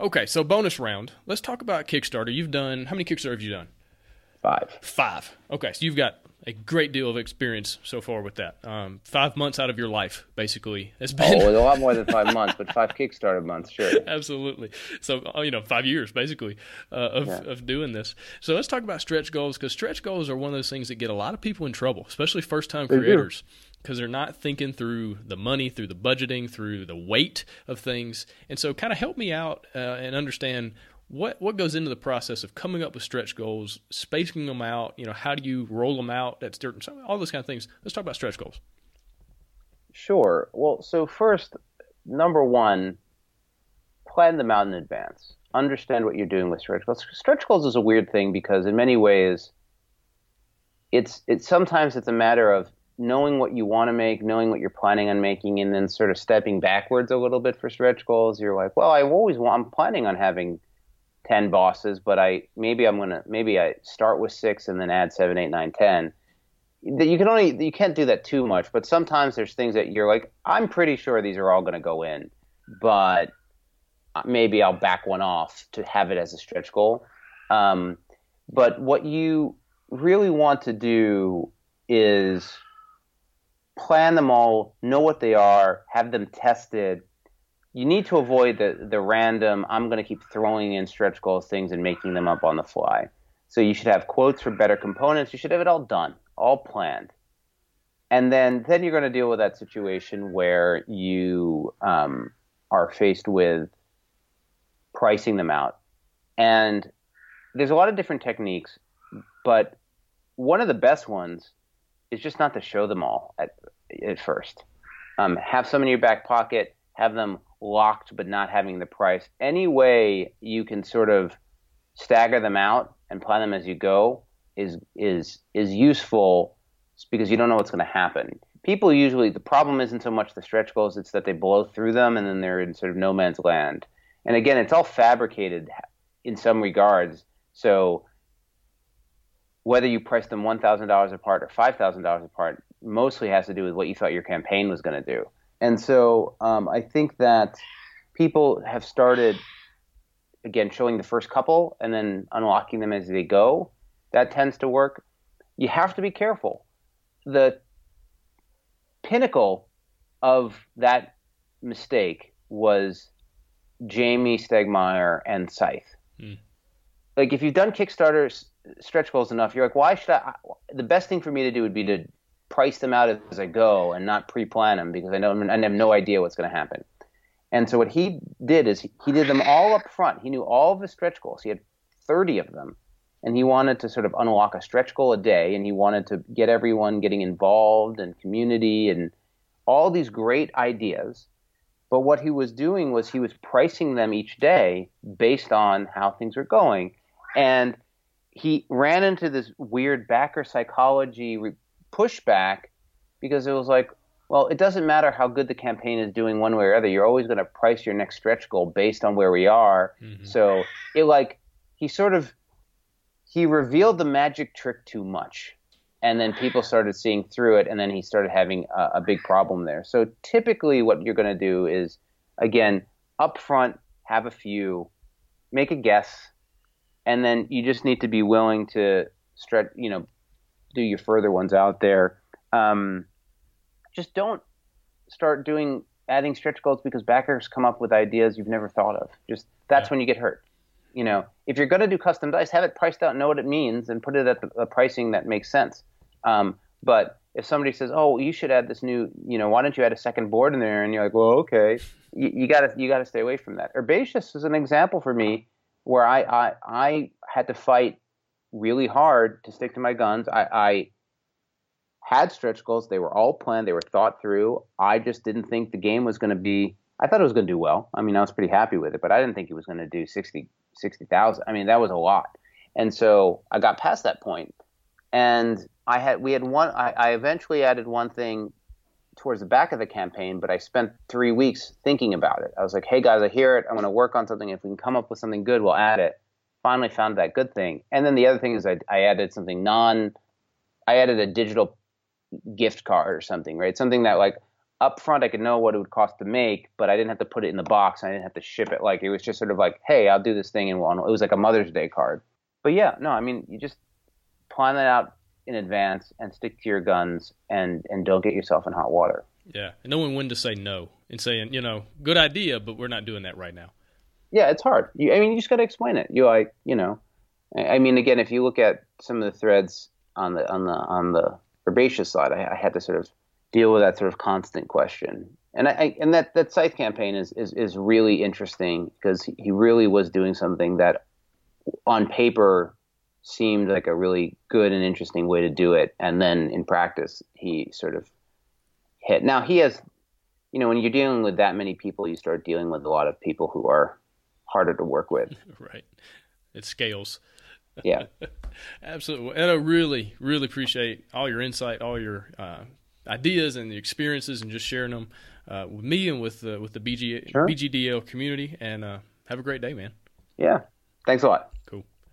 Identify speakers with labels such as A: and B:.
A: Okay, so bonus round. Let's talk about Kickstarter. You've done how many Kickstarter have you done?
B: Five.
A: Five. Okay, so you've got a great deal of experience so far with that. Um, five months out of your life, basically, has been.
B: Oh, a lot more than five months, but five Kickstarter months, sure.
A: Absolutely. So, uh, you know, five years basically uh, of, yeah. of doing this. So let's talk about stretch goals because stretch goals are one of those things that get a lot of people in trouble, especially first time creators. Because they're not thinking through the money, through the budgeting, through the weight of things. And so, kind of help me out uh, and understand what what goes into the process of coming up with stretch goals, spacing them out? You know, how do you roll them out at certain all those kind of things. Let's talk about stretch goals.
B: Sure. Well, so first, number one, plan them out in advance. Understand what you're doing with stretch goals. Stretch goals is a weird thing because in many ways, it's it's sometimes it's a matter of knowing what you want to make, knowing what you're planning on making, and then sort of stepping backwards a little bit for stretch goals. You're like, well, I always want, I'm planning on having 10 bosses, but I maybe I'm gonna maybe I start with six and then add seven, eight, nine, ten. You can only you can't do that too much, but sometimes there's things that you're like, I'm pretty sure these are all gonna go in, but maybe I'll back one off to have it as a stretch goal. Um, but what you really want to do is plan them all, know what they are, have them tested, you need to avoid the the random. I'm going to keep throwing in stretch goals things and making them up on the fly. So you should have quotes for better components. You should have it all done, all planned, and then then you're going to deal with that situation where you um, are faced with pricing them out. And there's a lot of different techniques, but one of the best ones is just not to show them all at at first. Um, have some in your back pocket. Have them locked but not having the price. Any way you can sort of stagger them out and plan them as you go is is is useful because you don't know what's going to happen. People usually the problem isn't so much the stretch goals; it's that they blow through them and then they're in sort of no man's land. And again, it's all fabricated in some regards. So whether you price them one thousand dollars apart or five thousand dollars apart mostly has to do with what you thought your campaign was going to do. And so um, I think that people have started again showing the first couple and then unlocking them as they go. That tends to work. You have to be careful. The pinnacle of that mistake was Jamey Stegmaier and Scythe. Mm. Like if you've done Kickstarter stretch goals enough, you're like, why should I? The best thing for me to do would be to price them out as I go and not pre-plan them because I know I have no idea what's going to happen. And so what he did is he did them all up front. He knew all of the stretch goals. He had 30 of them. And he wanted to sort of unlock a stretch goal a day and he wanted to get everyone getting involved and community and all these great ideas. But what he was doing was he was pricing them each day based on how things were going. And he ran into this weird backer psychology pushback because it was like, well, it doesn't matter how good the campaign is doing one way or other. You're always going to price your next stretch goal based on where we are. Mm-hmm. So it like he sort of he revealed the magic trick too much, and then people started seeing through it, and then he started having a, a big problem there. So typically, what you're going to do is again upfront have a few, make a guess, and then you just need to be willing to stretch, you know, do your further ones out there. Um, just don't start doing adding stretch goals because backers come up with ideas you've never thought of. Just that's yeah. when you get hurt. You know, if you're going to do custom dice, have it priced out, know what it means, and put it at the, the pricing that makes sense. Um, but if somebody says, "Oh, you should add this new," you know, why don't you add a second board in there? And you're like, "Well, okay." You, got to you got to stay away from that. Herbaceous is an example for me where I, I I had to fight really hard to stick to my guns. I, I had stretch goals. They were all planned. They were thought through. I just didn't think the game was going to be. I thought it was going to do well. I mean, I was pretty happy with it, but I didn't think it was going to do 60, 60,000. I mean, that was a lot. And so I got past that point. and I had we had one. I, I eventually added one thing towards the back of the campaign, but I spent three weeks thinking about it. I was like, "Hey guys, I hear it. I'm going to work on something. If we can come up with something good, we'll add it." Finally found that good thing. And then the other thing is I, I added something non, I added a digital gift card or something, right? Something that like upfront I could know what it would cost to make, but I didn't have to put it in the box. I didn't have to ship it. Like it was just sort of like, hey, I'll do this thing in one. It was like a Mother's Day card. But yeah, no, I mean, you just plan that out in advance and stick to your guns and and don't get yourself in hot water.
A: Yeah, and knowing when to say no and saying, you know, good idea, but we're not doing that right now.
B: Yeah, it's hard. You, I mean, you just got to explain it. You like, you know, I mean, again, if you look at some of the threads on the on the on the herbaceous side, I, I had to sort of deal with that sort of constant question. And I, and that that scythe campaign is is, is really interesting because he really was doing something that on paper seemed like a really good and interesting way to do it, and then in practice he sort of hit. Now he has, you know, when you're dealing with that many people, you start dealing with a lot of people who are harder to work with.
A: Right, it scales.
B: Yeah,
A: absolutely. And I really, really appreciate all your insight, all your uh, ideas and the experiences, and just sharing them uh, with me and with the with the BG, sure. BGDL community. And uh, have a great day, man.
B: Yeah, thanks a lot.